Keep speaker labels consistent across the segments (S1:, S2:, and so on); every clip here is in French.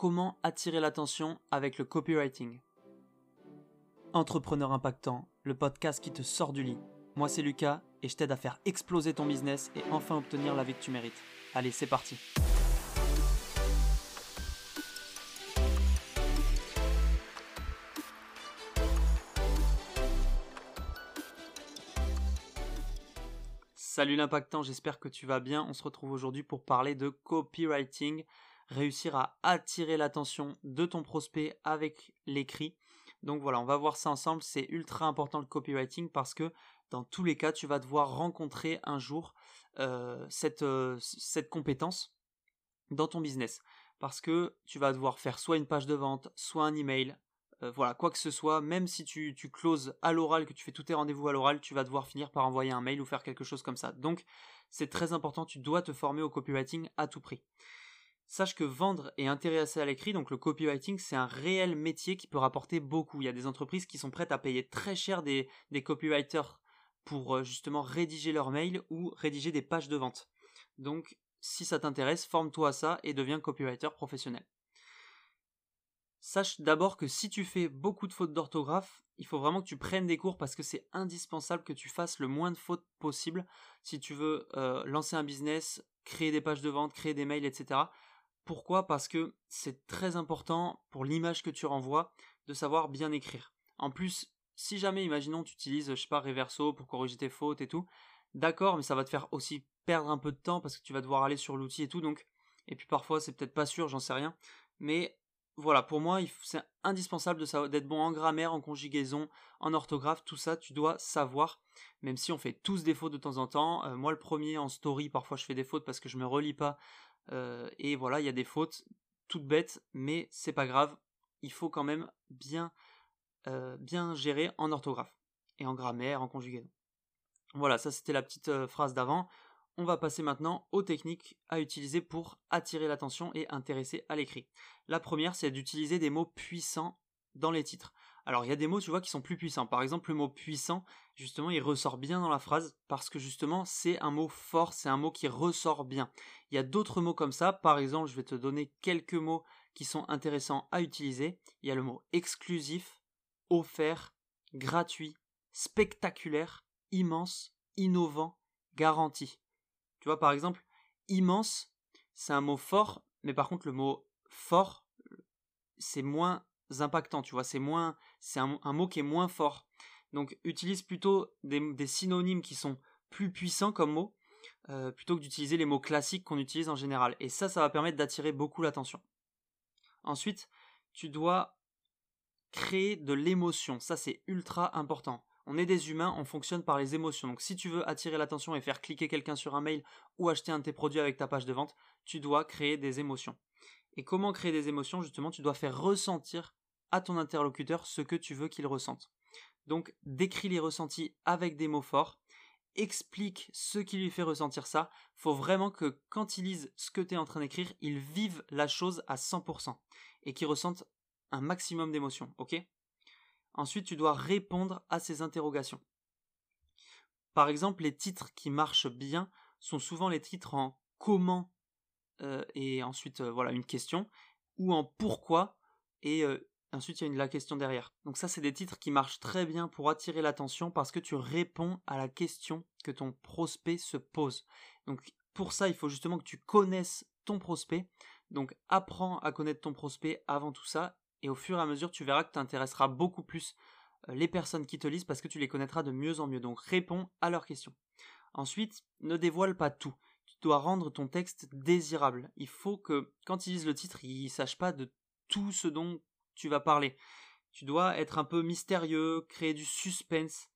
S1: comment attirer l'attention avec le copywriting. Entrepreneur impactant, le podcast qui te sort du lit. Moi c'est Lucas et je t'aide à faire exploser ton business et enfin obtenir la vie que tu mérites. Allez, c'est parti. Salut l'impactant, j'espère que tu vas bien. On se retrouve aujourd'hui pour parler de copywriting, réussir à attirer l'attention de ton prospect avec l'écrit. Donc voilà, on va voir ça ensemble. C'est ultra important le copywriting parce que dans tous les cas, tu vas devoir rencontrer un jour euh, cette, euh, cette compétence dans ton business. Parce que tu vas devoir faire soit une page de vente, soit un email, euh, voilà, quoi que ce soit, même si tu, tu closes à l'oral, que tu fais tous tes rendez-vous à l'oral, tu vas devoir finir par envoyer un mail ou faire quelque chose comme ça. Donc, c'est très important, tu dois te former au copywriting à tout prix. Sache que vendre et intéresser à l'écrit, donc le copywriting, c'est un réel métier qui peut rapporter beaucoup. Il y a des entreprises qui sont prêtes à payer très cher des, copywriters pour euh, justement rédiger leurs mails ou rédiger des pages de vente. Donc, si ça t'intéresse, forme-toi à ça et deviens copywriter professionnel. Sache d'abord que si tu fais beaucoup de fautes d'orthographe, il faut vraiment que tu prennes des cours parce que c'est indispensable que tu fasses le moins de fautes possible si tu veux euh, lancer un business, créer des pages de vente, créer des mails, etc. Pourquoi? Parce que c'est très important pour l'image que tu renvoies de savoir bien écrire. En plus, si jamais, imaginons, tu utilises, je sais pas, Reverso pour corriger tes fautes et tout, d'accord, mais ça va te faire aussi perdre un peu de temps parce que tu vas devoir aller sur l'outil et tout, donc, et puis parfois c'est peut-être pas sûr, j'en sais rien, mais voilà, pour moi, c'est indispensable d'être bon en grammaire, en conjugaison, en orthographe, tout ça, tu dois savoir, même si on fait tous des fautes de temps en temps. Euh, moi, le premier en story, parfois je fais des fautes parce que je me relis pas, euh, et voilà, il y a des fautes toutes bêtes, mais c'est pas grave, il faut quand même bien, euh, bien gérer en orthographe, et en grammaire, en conjugaison. Voilà, ça c'était la petite phrase d'avant. On va passer maintenant aux techniques à utiliser pour attirer l'attention et intéresser à l'écrit. La première, c'est d'utiliser des mots puissants dans les titres. Alors il y a des mots, tu vois, qui sont plus puissants. Par exemple, le mot puissant, justement, il ressort bien dans la phrase parce que justement, c'est un mot fort, c'est un mot qui ressort bien. Il y a d'autres mots comme ça. Par exemple, je vais te donner quelques mots qui sont intéressants à utiliser. Il y a le mot exclusif, offert, gratuit, spectaculaire, immense, innovant, garanti. Tu vois, par exemple, immense, c'est un mot fort, mais par contre, le mot fort, c'est moins impactant, tu vois, c'est moins, c'est un, mot qui est moins fort. Donc, utilise plutôt des, synonymes qui sont plus puissants comme mots, euh, plutôt que d'utiliser les mots classiques qu'on utilise en général. Et ça, ça va permettre d'attirer beaucoup l'attention. Ensuite, tu dois créer de l'émotion. Ça, c'est ultra important. On est des humains, on fonctionne par les émotions. Donc si tu veux attirer l'attention et faire cliquer quelqu'un sur un mail ou acheter un de tes produits avec ta page de vente, tu dois créer des émotions. Et comment créer des émotions? Justement, tu dois faire ressentir à ton interlocuteur ce que tu veux qu'il ressente. Donc décris les ressentis avec des mots forts, explique ce qui lui fait ressentir ça. Faut vraiment que quand il lise ce que tu es en train d'écrire, il vive la chose à 100% et qu'il ressente un maximum d'émotions, ok? Ensuite, tu dois répondre à ces interrogations. Par exemple, les titres qui marchent bien sont souvent les titres en comment euh, et ensuite euh, voilà une question ou en pourquoi et euh, ensuite il y a une, la question derrière. Donc ça c'est des titres qui marchent très bien pour attirer l'attention parce que tu réponds à la question que ton prospect se pose. Donc pour ça il faut justement que tu connaisses ton prospect. Donc apprends à connaître ton prospect avant tout ça et au fur et à mesure, tu verras que tu intéresseras beaucoup plus euh, les personnes qui te lisent parce que tu les connaîtras de mieux en mieux. Donc réponds à leurs questions. Ensuite, ne dévoile pas tout. Tu dois rendre ton texte désirable. Il faut que quand ils lisent le titre, ils sachent pas de tout ce dont tu vas parler. Tu dois être un peu mystérieux, créer du suspense.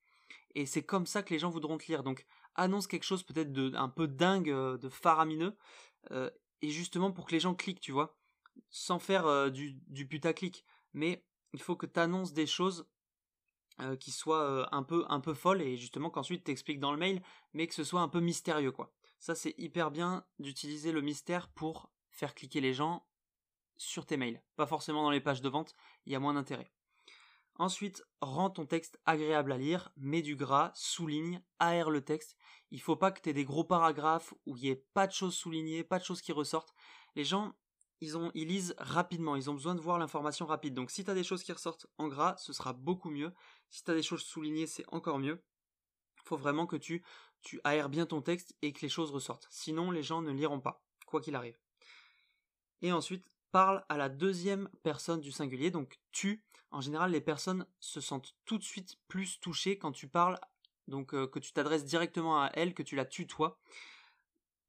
S1: Et c'est comme ça que les gens voudront te lire. Donc annonce quelque chose peut-être de un peu dingue, euh, de faramineux. Euh, et justement pour que les gens cliquent, tu vois sans faire euh, du, putaclic, mais il faut que tu annonces des choses qui soient un peu un peu folles et justement qu'ensuite t'expliques dans le mail, mais que ce soit un peu mystérieux quoi. Ça c'est hyper bien d'utiliser le mystère pour faire cliquer les gens sur tes mails, pas forcément dans les pages de vente, il y a moins d'intérêt. Ensuite, rends ton texte agréable à lire, mets du gras, souligne, aère le texte. Il faut pas que tu aies des gros paragraphes où il n'y ait pas de choses soulignées, pas de choses qui ressortent. Les gens, ils, ont, ils lisent rapidement, ils ont besoin de voir l'information rapide. Donc si tu as des choses qui ressortent en gras, ce sera beaucoup mieux. Si tu as des choses soulignées, c'est encore mieux. Il faut vraiment que tu, tu aères bien ton texte et que les choses ressortent. Sinon, les gens ne liront pas, quoi qu'il arrive. Et ensuite, parle à la deuxième personne du singulier, donc tu. En général, les personnes se sentent tout de suite plus touchées quand tu parles, donc euh, que tu t'adresses directement à elle, que tu la tutoies.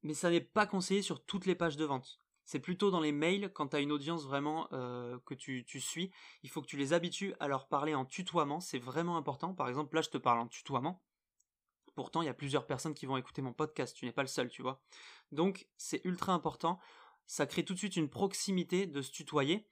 S1: Mais ça n'est pas conseillé sur toutes les pages de vente. C'est plutôt dans les mails, quand tu as une audience vraiment euh, que tu, tu, suis, il faut que tu les habitues à leur parler en tutoiement, c'est vraiment important. Par exemple, là, je te parle en tutoiement. Pourtant, il y a plusieurs personnes qui vont écouter mon podcast, tu n'es pas le seul, tu vois. Donc, c'est ultra important. Ça crée tout de suite une proximité de se tutoyer.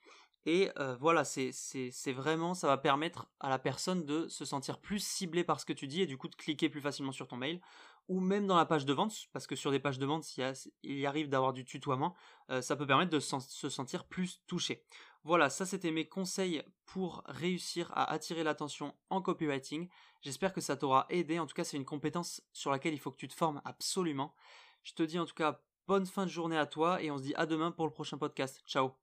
S1: Et euh, voilà, c'est vraiment, ça va permettre à la personne de se sentir plus ciblée par ce que tu dis et du coup de cliquer plus facilement sur ton mail ou même dans la page de vente, parce que sur des pages de vente, il y arrive d'avoir du tutoiement, euh, ça peut permettre de se sentir plus touché. Voilà, ça c'était mes conseils pour réussir à attirer l'attention en copywriting. J'espère que ça t'aura aidé. En tout cas, c'est une compétence sur laquelle il faut que tu te formes absolument. Je te dis en tout cas bonne fin de journée à toi et on se dit à demain pour le prochain podcast. Ciao